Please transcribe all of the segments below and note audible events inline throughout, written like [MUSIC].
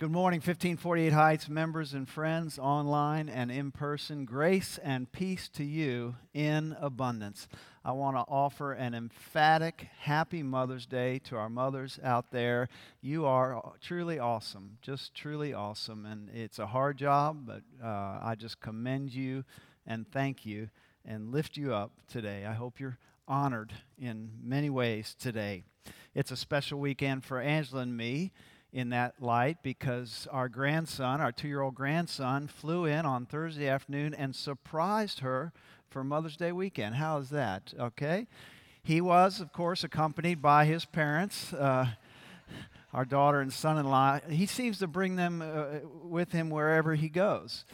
Good morning, 1548 Heights members and friends online and in person. Grace and peace to you in abundance. I want to offer an emphatic happy Mother's Day to our mothers out there. You are truly awesome, just truly awesome. And it's a hard job, but uh, I just commend you and thank you and lift you up today. I hope you're honored in many ways today. It's a special weekend for Angela and me in that light because our grandson, our two year old grandson, flew in on Thursday afternoon and surprised her for Mother's Day weekend. How is that? Okay. He was, of course, accompanied by his parents. Uh, our daughter and son in law, he seems to bring them uh, with him wherever he goes.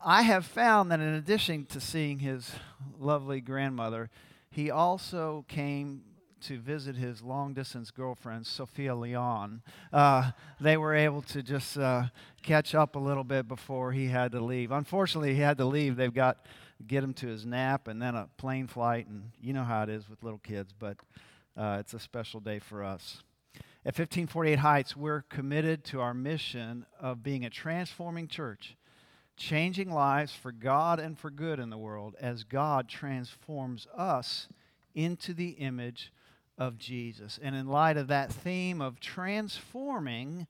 I have found that in addition to seeing his lovely grandmother, he also came to visit his long distance girlfriend, Sophia Leon. Uh, they were able to just uh, catch up a little bit before he had to leave. Unfortunately, he had to leave. They've got to get him to his nap and then a plane flight, and you know how it is with little kids, but uh, it's a special day for us. At 1548 Heights, we're committed to our mission of being a transforming church, changing lives for God and for good in the world as God transforms us into the image of Jesus. And in light of that theme of transforming,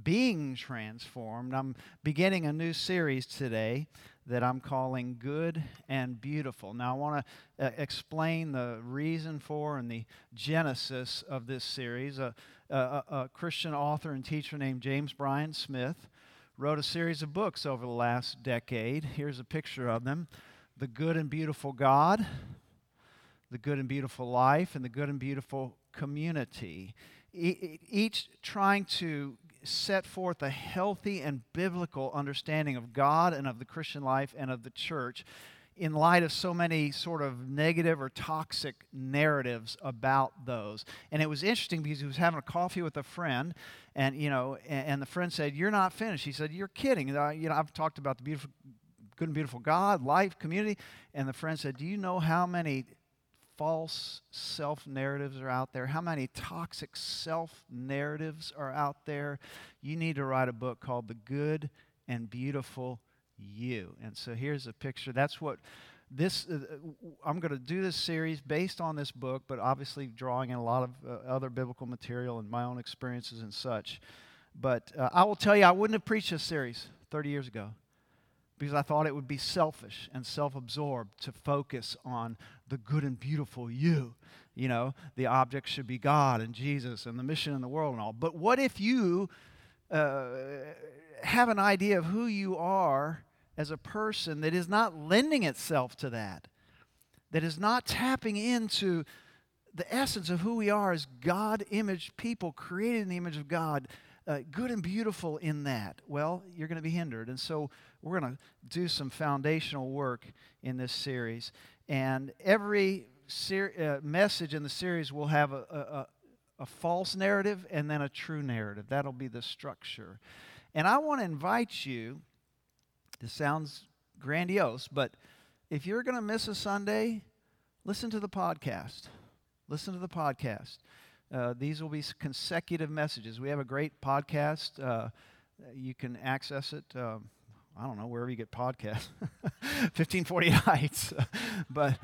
being transformed, I'm beginning a new series today that I'm calling Good and Beautiful. Now, I want to uh, explain the reason for and the genesis of this series. A, a, a Christian author and teacher named James Bryan Smith wrote a series of books over the last decade. Here's a picture of them The Good and Beautiful God the good and beautiful life and the good and beautiful community. each trying to set forth a healthy and biblical understanding of God and of the Christian life and of the church in light of so many sort of negative or toxic narratives about those. And it was interesting because he was having a coffee with a friend, and you know, and, the friend said, "You're not finished." He said, "You're kidding." You know, I've talked about the beautiful, good and beautiful God, life, community, and the friend said, "Do you know how many false self narratives are out there, how many toxic self narratives are out there, you need to write a book called The Good and Beautiful You. And so here's a picture. That's what this uh, i'm going to do this series based on this book but obviously drawing in a lot of uh, other biblical material and my own experiences and such but uh, i will tell you i wouldn't have preached this series 30 years ago because I thought it would be selfish and self absorbed to focus on the good and beautiful you. You know, the object should be God and Jesus and the mission in the world and all. But what if you uh, have an idea of who you are as a person that is not lending itself to that, that is not tapping into the essence of who we are as God imaged people created in the image of God? Uh, good and beautiful in that, well, you're going to be hindered. And so we're going to do some foundational work in this series. And every ser- uh, message in the series will have a, a, a false narrative and then a true narrative. That'll be the structure. And I want to invite you, this sounds grandiose, but if you're going to miss a Sunday, listen to the podcast. Listen to the podcast. Uh, these will be consecutive messages. We have a great podcast. Uh, you can access it. Uh, I don't know wherever you get podcasts. [LAUGHS] 1540 Heights, [LAUGHS] but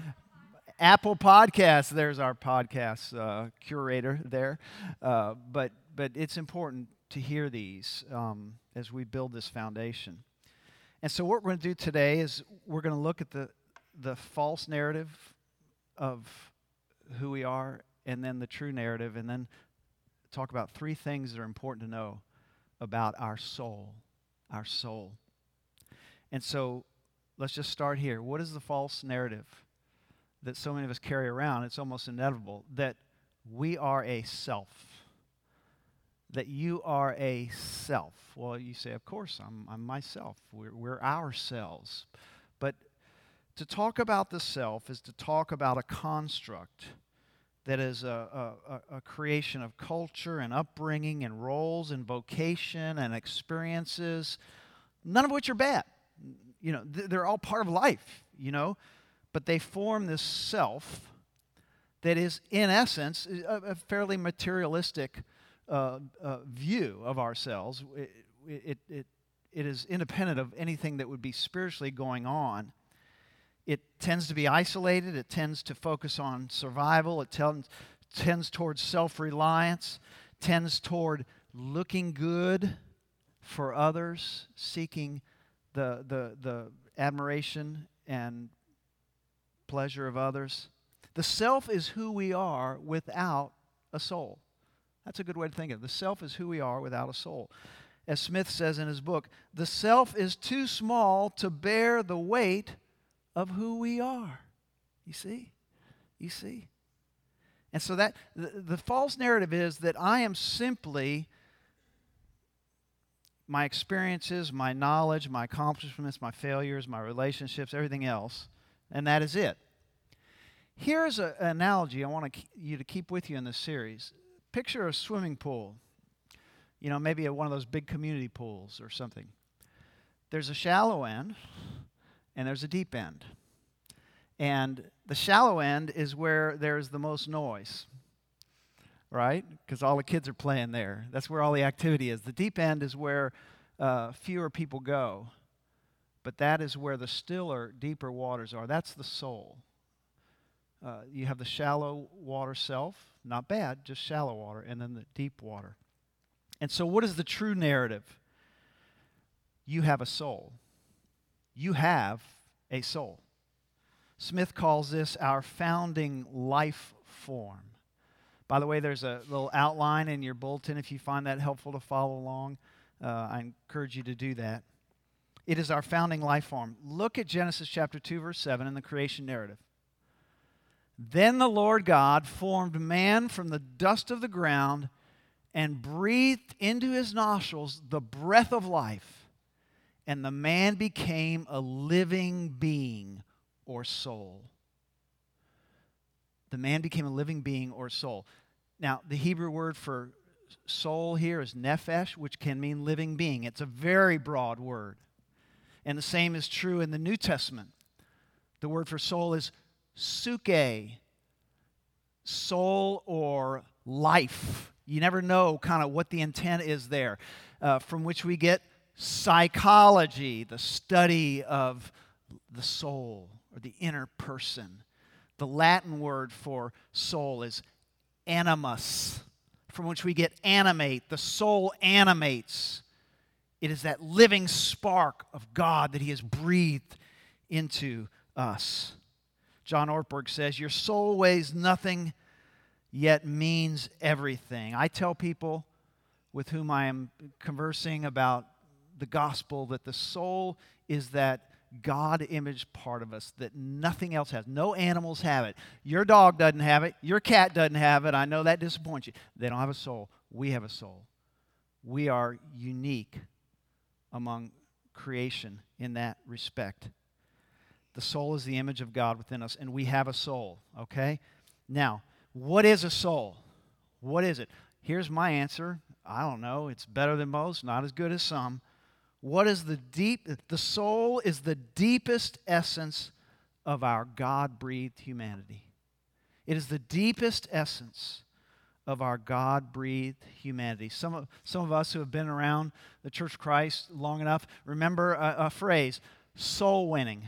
Apple Podcasts. There's our podcast uh, curator there. Uh, but but it's important to hear these um, as we build this foundation. And so what we're going to do today is we're going to look at the the false narrative of who we are and then the true narrative, and then talk about three things that are important to know about our soul. Our soul. And so let's just start here. What is the false narrative that so many of us carry around? It's almost inevitable that we are a self. That you are a self. Well, you say, of course, I'm, I'm myself. We're, we're ourselves. But to talk about the self is to talk about a construct that is a, a, a, creation of culture and upbringing and roles and vocation and experiences, none of which are bad. You know, they're all part of life, you know, but they form this self that is, in essence, a, a fairly materialistic uh, uh, view of ourselves. it, it, it is independent of anything that would be spiritually going on. It tends to be isolated, it tends to focus on survival, it tends, tends towards self reliance, tends toward looking good for others, seeking the, the, the admiration and pleasure of others. The self is who we are without a soul. That's a good way to think of it. The self is who we are without a soul. As Smith says in his book, the self is too small to bear the weight of who we are. You see? You see? And so that the, the false narrative is that I am simply my experiences, my knowledge, my accomplishments, my failures, my relationships, everything else, and that is it. Here's an analogy I want you to keep with you in this series. Picture a swimming pool, you know, maybe a, one of those big community pools or something. There's a shallow end and there's a deep end. And the shallow end is where there's the most noise right? Because all the kids are playing there. That's where all the activity is. The deep end is where uh, fewer people go, but that is where the stiller, deeper waters are. That's the soul. Uh, you have the shallow water self, not bad, just shallow water, and then the deep water. And so, what is the true narrative? You have a soul. You have a soul. Smith calls this our founding life form. By the way, there's a little outline in your bulletin if you find that helpful to follow along. Uh, I encourage you to do that. It is our founding life form. Look at Genesis chapter 2, verse 7 in the creation narrative. Then the Lord God formed man from the dust of the ground and breathed into his nostrils the breath of life, and the man became a living being or soul the man became a living being or soul. Now, the Hebrew word for soul here is nephesh, which can mean living being. It's a very broad word. And the same is true in the New Testament. The word for soul is psuche, soul or life. You never know kind of what the intent is there, uh, from which we get psychology, the study of the soul or the inner person. The Latin word for soul is animus, from which we get animate. The soul animates. It is that living spark of God that He has breathed into us. John Ortberg says, Your soul weighs nothing, yet means everything. I tell people with whom I am conversing about the gospel that the soul is that God image part of us that nothing else has. No animals have it. Your dog doesn't have it. Your cat doesn't have it. I know that disappoints you. They don't have a soul. We have a soul. We are unique among creation in that respect. The soul is the image of God within us, and we have a soul, okay? Now, what is a soul? What is it? Here's my answer. I don't know. It's better than most, not as good as some. What is the deep, the soul is the deepest essence of our God breathed humanity. It is the deepest essence of our God breathed humanity. Some of, some of us who have been around the Church of Christ long enough remember a, a phrase soul winning.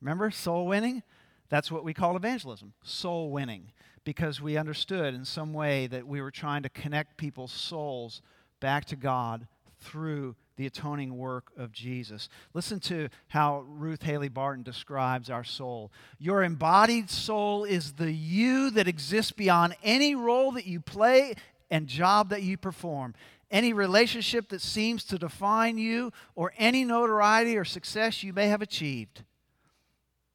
Remember soul winning? That's what we call evangelism soul winning, because we understood in some way that we were trying to connect people's souls back to God through the atoning work of Jesus. Listen to how Ruth Haley Barton describes our soul. Your embodied soul is the you that exists beyond any role that you play and job that you perform, any relationship that seems to define you, or any notoriety or success you may have achieved.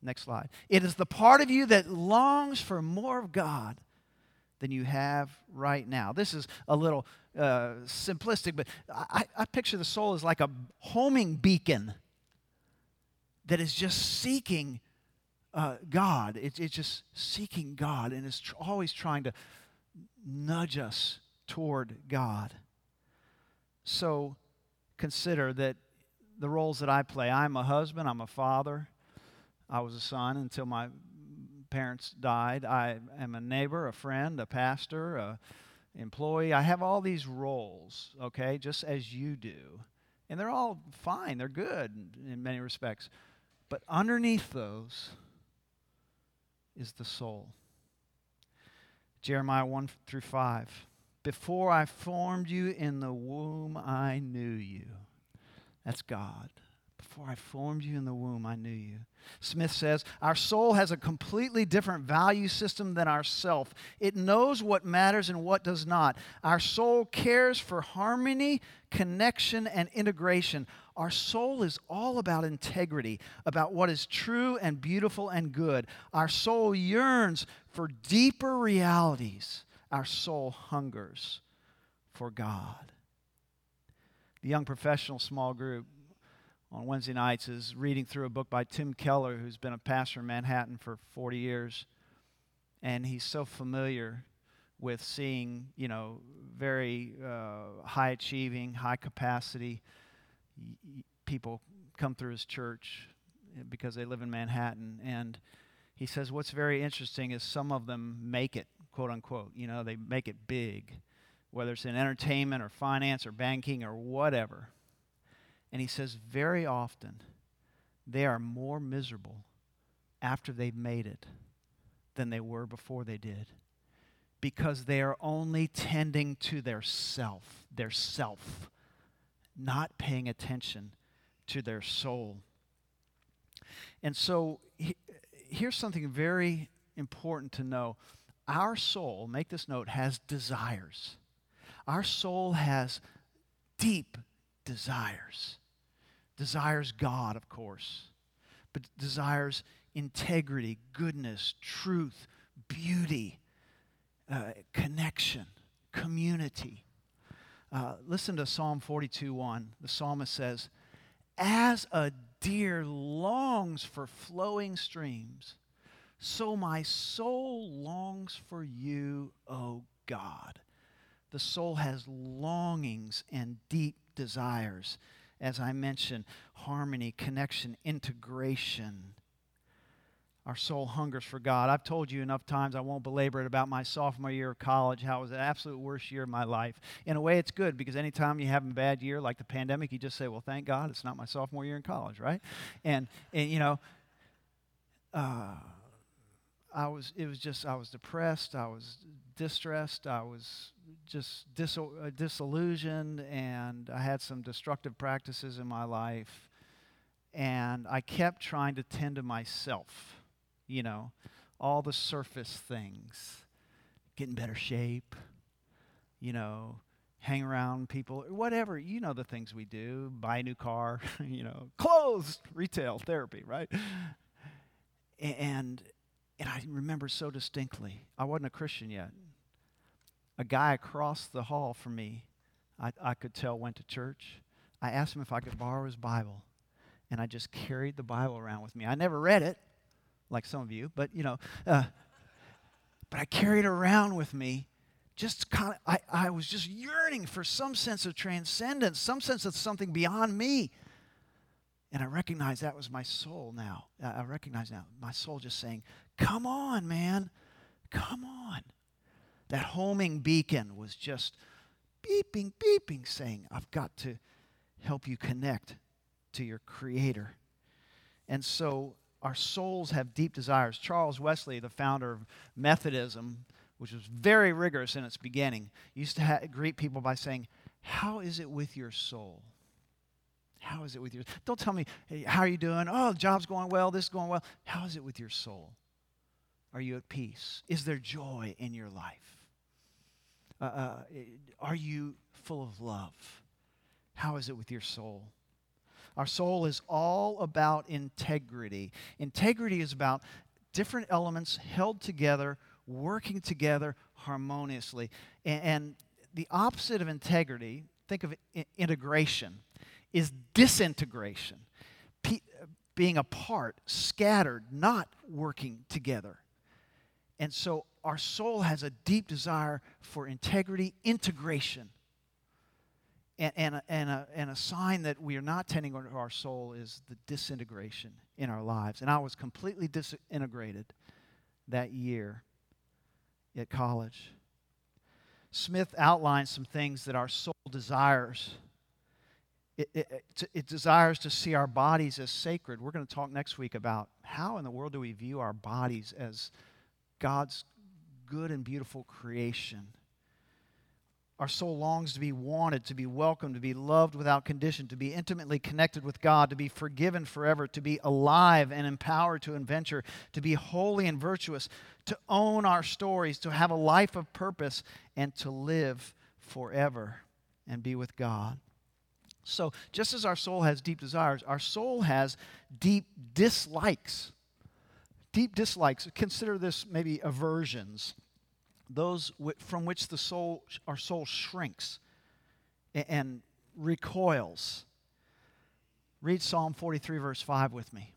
Next slide. It is the part of you that longs for more of God than you have right now. This is a little uh, simplistic, but I, I picture the soul as like a homing beacon that is just seeking uh, God. It, it's just seeking God and is tr- always trying to nudge us toward God. So consider that the roles that I play I'm a husband, I'm a father, I was a son until my parents died. I am a neighbor, a friend, a pastor, a employee. I have all these roles, okay, just as you do. And they're all fine, they're good in many respects. But underneath those is the soul. Jeremiah 1 through 5. Before I formed you in the womb, I knew you. That's God. Before I formed you in the womb, I knew you. Smith says, Our soul has a completely different value system than our self. It knows what matters and what does not. Our soul cares for harmony, connection, and integration. Our soul is all about integrity, about what is true and beautiful and good. Our soul yearns for deeper realities. Our soul hungers for God. The young professional small group on Wednesday nights is reading through a book by Tim Keller, who's been a pastor in Manhattan for 40 years. And he's so familiar with seeing, you know, very uh, high achieving, high capacity people come through his church eh, because they live in Manhattan. And he says what's very interesting is some of them make it, quote unquote. You know, they make it big, whether it's in entertainment or finance or banking or whatever. And he says, very often, they are more miserable after they've made it than they were before they did because they are only tending to their self, their self, not paying attention to their soul. And so he, here's something very important to know. Our soul, make this note, has desires. Our soul has deep desires desires God, of course, but desires integrity, goodness, truth, beauty, uh, connection, community. Uh, listen to Psalm 42 1. The psalmist says, As a deer longs for flowing streams, so my soul longs for you, O God. The soul has longings and deep desires as I mentioned, harmony, connection, integration. Our soul hungers for God. I've told you enough times, I won't belabor it about my sophomore year of college, how it was the absolute worst year of my life. In a way, it's good because anytime you have a bad year like the pandemic, you just say, well, thank God it's not my sophomore year in college, right? And, and you know, uh, I was, it was just, I was depressed, I was distressed, I was just dis- uh, disillusioned, and I had some destructive practices in my life. And I kept trying to tend to myself, you know, all the surface things, get in better shape, you know, hang around people, whatever, you know, the things we do, buy a new car, [LAUGHS] you know, clothes, retail, therapy, right? And and I remember so distinctly, I wasn't a Christian yet. A guy across the hall from me, I, I could tell went to church. I asked him if I could borrow his Bible, and I just carried the Bible around with me. I never read it, like some of you, but you know, uh, but I carried it around with me. Just kind of, I, I was just yearning for some sense of transcendence, some sense of something beyond me. And I recognize that was my soul now. I recognize now my soul just saying, Come on, man. Come on. That homing beacon was just beeping, beeping, saying, I've got to help you connect to your Creator. And so our souls have deep desires. Charles Wesley, the founder of Methodism, which was very rigorous in its beginning, used to ha- greet people by saying, How is it with your soul? How is it with your Don't tell me, hey, how are you doing? Oh, the job's going well, this is going well. How is it with your soul? Are you at peace? Is there joy in your life? Uh, uh, are you full of love? How is it with your soul? Our soul is all about integrity. Integrity is about different elements held together, working together harmoniously. And, and the opposite of integrity, think of integration is disintegration, P- being apart, scattered, not working together. And so our soul has a deep desire for integrity, integration. And, and, a, and, a, and a sign that we are not tending to our soul is the disintegration in our lives. And I was completely disintegrated that year at college. Smith outlines some things that our soul desires It, it, it, desires to see our bodies as sacred. We're going to talk next week about how in the world do we view our bodies as God's good and beautiful creation. Our soul longs to be wanted, to be welcomed, to be loved without condition, to be intimately connected with God, to be forgiven forever, to be alive and empowered to adventure, to be holy and virtuous, to own our stories, to have a life of purpose, and to live forever and be with God. So, just as our soul has deep desires, our soul has deep dislikes. Deep dislikes. Consider this maybe aversions those from which the soul, our soul shrinks and recoils. Read Psalm 43, verse 5 with me.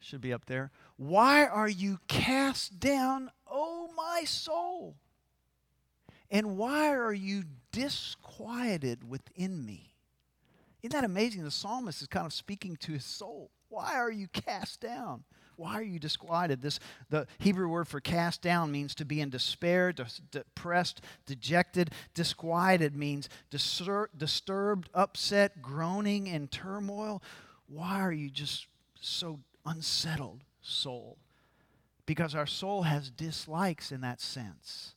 Should be up there. Why are you cast down, O my soul? And why are you disquieted within me? Isn't that amazing? The psalmist is kind of speaking to his soul. Why are you cast down? Why are you disquieted? This the Hebrew word for cast down means to be in despair, depressed, dejected. Disquieted means distur- disturbed, upset, groaning in turmoil. Why are you just so unsettled, soul? Because our soul has dislikes in that sense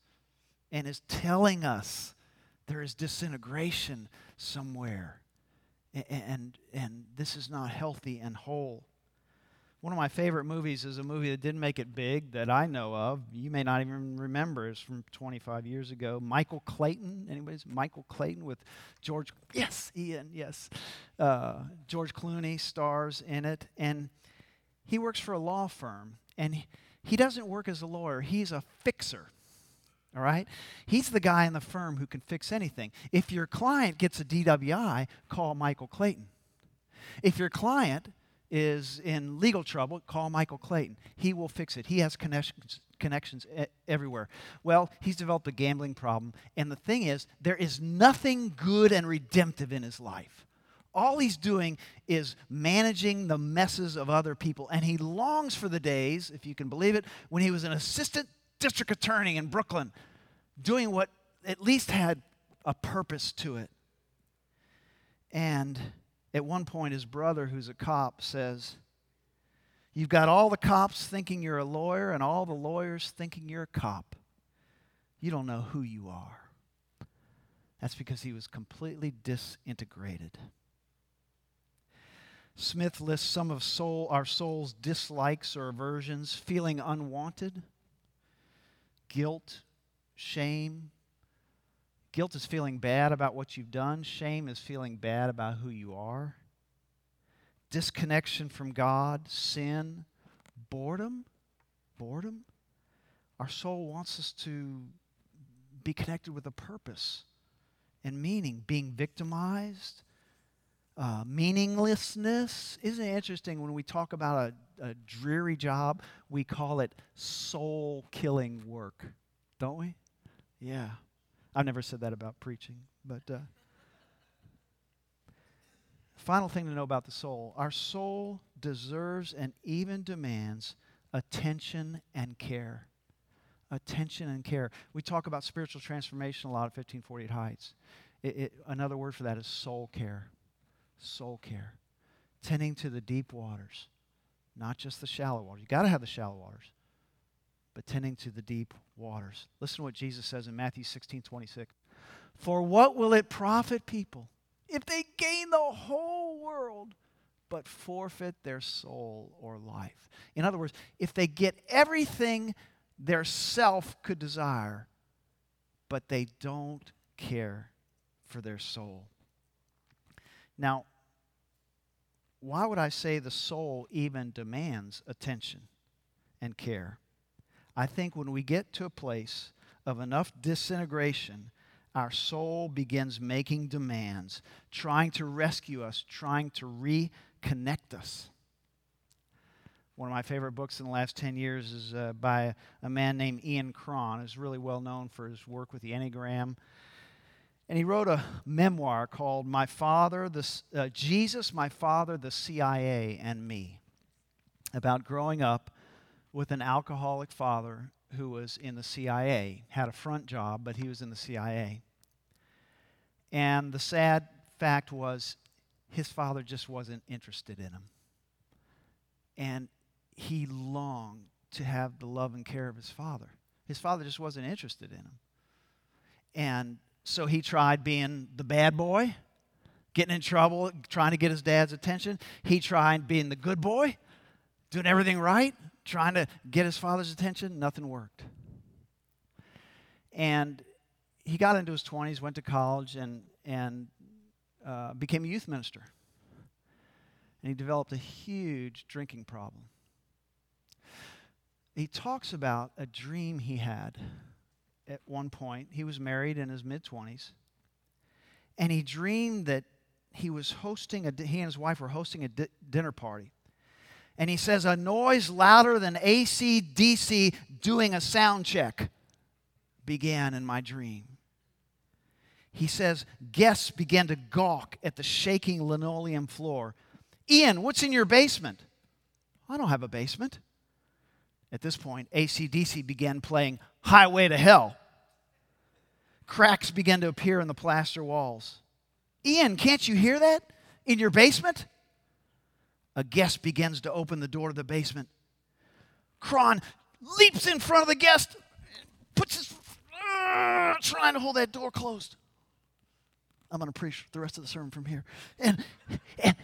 and is telling us there is disintegration somewhere. And, and, and this is not healthy and whole. One of my favorite movies is a movie that didn't make it big that I know of. You may not even remember. It's from 25 years ago. Michael Clayton. Anybody's Michael Clayton with George? Yes, Ian. Yes, uh, George Clooney stars in it, and he works for a law firm. And he, he doesn't work as a lawyer. He's a fixer. All right? He's the guy in the firm who can fix anything. If your client gets a DWI, call Michael Clayton. If your client is in legal trouble, call Michael Clayton. He will fix it. He has connections, connections everywhere. Well, he's developed a gambling problem, and the thing is, there is nothing good and redemptive in his life. All he's doing is managing the messes of other people, and he longs for the days, if you can believe it, when he was an assistant district attorney in Brooklyn, doing what at least had a purpose to it. And at one point, his brother, who's a cop, says, You've got all the cops thinking you're a lawyer and all the lawyers thinking you're a cop. You don't know who you are. That's because he was completely disintegrated. Smith lists some of soul, our soul's dislikes or aversions feeling unwanted, guilt, shame, Guilt is feeling bad about what you've done, shame is feeling bad about who you are. Disconnection from God, sin, boredom, boredom. Our soul wants us to be connected with a purpose and meaning, being victimized, uh, meaninglessness. Isn't it interesting when we talk about a, a dreary job, we call it soul killing work, don't we? Yeah. I've never said that about preaching, but uh, final thing to know about the soul our soul deserves and even demands attention and care. Attention and care. We talk about spiritual transformation a lot at 1548 Heights. It, it, another word for that is soul care. Soul care. Tending to the deep waters, not just the shallow waters. You've got to have the shallow waters but tending to the deep waters. Listen to what Jesus says in Matthew 16 26. For what will it profit people if they gain the whole world but forfeit their soul or life? In other words, if they get everything their self could desire, but they don't care for their soul. Now, why would I say the soul even demands attention and care? I think when we get to a place of enough disintegration, our soul begins making demands, trying to rescue us, trying to reconnect us. One of my favorite books in the last 10 years is uh, by a man named Ian Cron, who's really well known for his work with the Enneagram. And he wrote a memoir called My Father, the, uh, Jesus, My Father, the CIA, and Me, about growing up with an alcoholic father who was in the CIA, had a front job, but he was in the CIA. And the sad fact was his father just wasn't interested in him. And he longed to have the love and care of his father. His father just wasn't interested in him. And so he tried being the bad boy, getting in trouble, trying to get his dad's attention. He tried being the good boy, doing everything right, trying to get his father's attention. Nothing worked. And he got into his 20s, went to college, and, and uh, became a youth minister. And he developed a huge drinking problem. He talks about a dream he had at one point. He was married in his mid 20s. And he dreamed that he was hosting a, he and his wife were hosting a di- dinner party. And he says, a noise louder than AC/DC doing a sound check began in my dream. He says, guests began to gawk at the shaking linoleum floor. Ian, what's in your basement? I don't have a basement. At this point, AC/DC began playing Highway to Hell. Cracks began to appear in the plaster walls. Ian, can't you hear that in your basement? A guest begins to open the door to the basement. Cron leaps in front of the guest, puts his uh, trying to hold that door closed. I'm going to preach the rest of the sermon from here. And, and,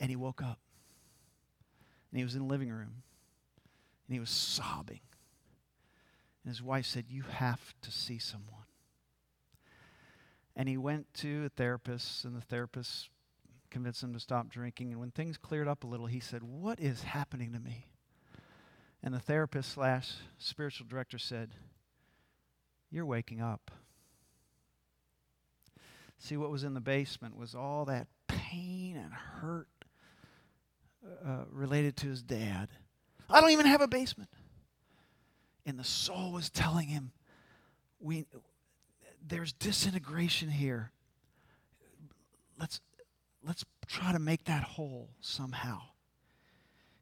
and he woke up. And he was in the living room. And he was sobbing. And his wife said, You have to see someone. And he went to a therapist, and the therapist convinced him to stop drinking. And when things cleared up a little, he said, What is happening to me? And the therapist slash spiritual director said, You're waking up. See, what was in the basement was all that pain and hurt uh, related to his dad. I don't even have a basement. And the soul was telling him, we, there's disintegration here. Let's, let's try to make that whole somehow.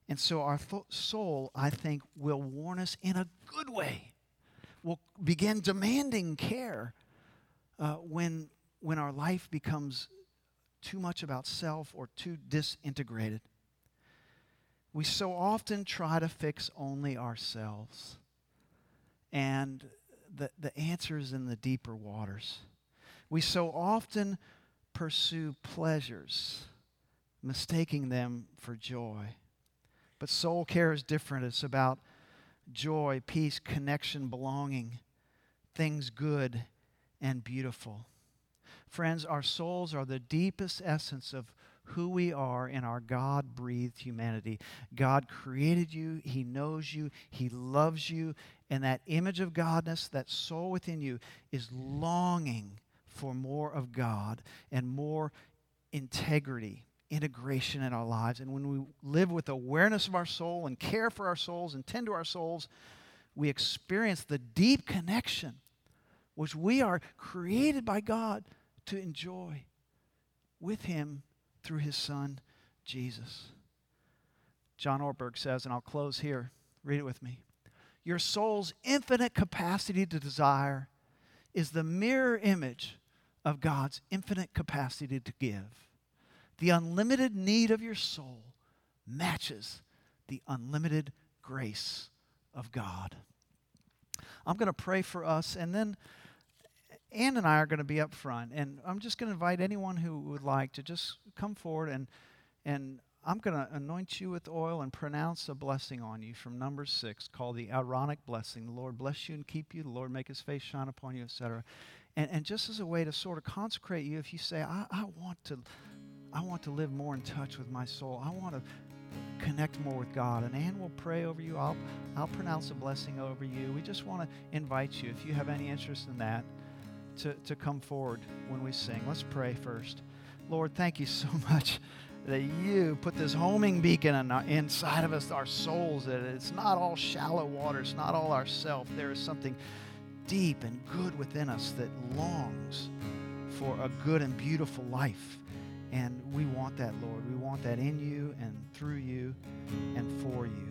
And so our th- soul, I think, will warn us in a good way. Will begin demanding care uh, when, when our life becomes too much about self or too disintegrated. We so often try to fix only ourselves. And the, the answer is in the deeper waters. We so often pursue pleasures, mistaking them for joy. But soul care is different. It's about joy, peace, connection, belonging, things good and beautiful. Friends, our souls are the deepest essence of who we are in our God breathed humanity. God created you, He knows you, He loves you, and that image of Godness, that soul within you, is longing for more of God and more integrity, integration in our lives. And when we live with awareness of our soul and care for our souls and tend to our souls, we experience the deep connection which we are created by God to enjoy with Him through His Son, Jesus. John Ortberg says, and I'll close here, read it with me. Your soul's infinite capacity to desire is the mirror image of God's infinite capacity to give. The unlimited need of your soul matches the unlimited grace of God. I'm going to pray for us, and then Ann and I are going to be up front. And I'm just going to invite anyone who would like to just come forward, and, and I'm going to anoint you with oil and pronounce a blessing on you from Numbers 6 called the Aaronic blessing. The Lord bless you and keep you. The Lord make his face shine upon you, etc. And, and just as a way to sort of consecrate you, if you say, I, I want to I want to live more in touch with my soul. I want to connect more with God. And Ann will pray over you. I'll, I'll pronounce a blessing over you. We just want to invite you, if you have any interest in that, to, to come forward when we sing. Let's pray first. Lord, thank you so [LAUGHS] much that you put this homing beacon in our, inside of us, our souls, that it's not all shallow water, it's not all ourself. There is something deep and good within us that longs for a good and beautiful life. And we want that, Lord. We want that in you and through you and for you.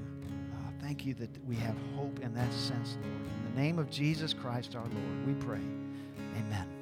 Uh, thank you that we have hope in that sense, Lord. In the name of Jesus Christ our Lord, we pray. Amen.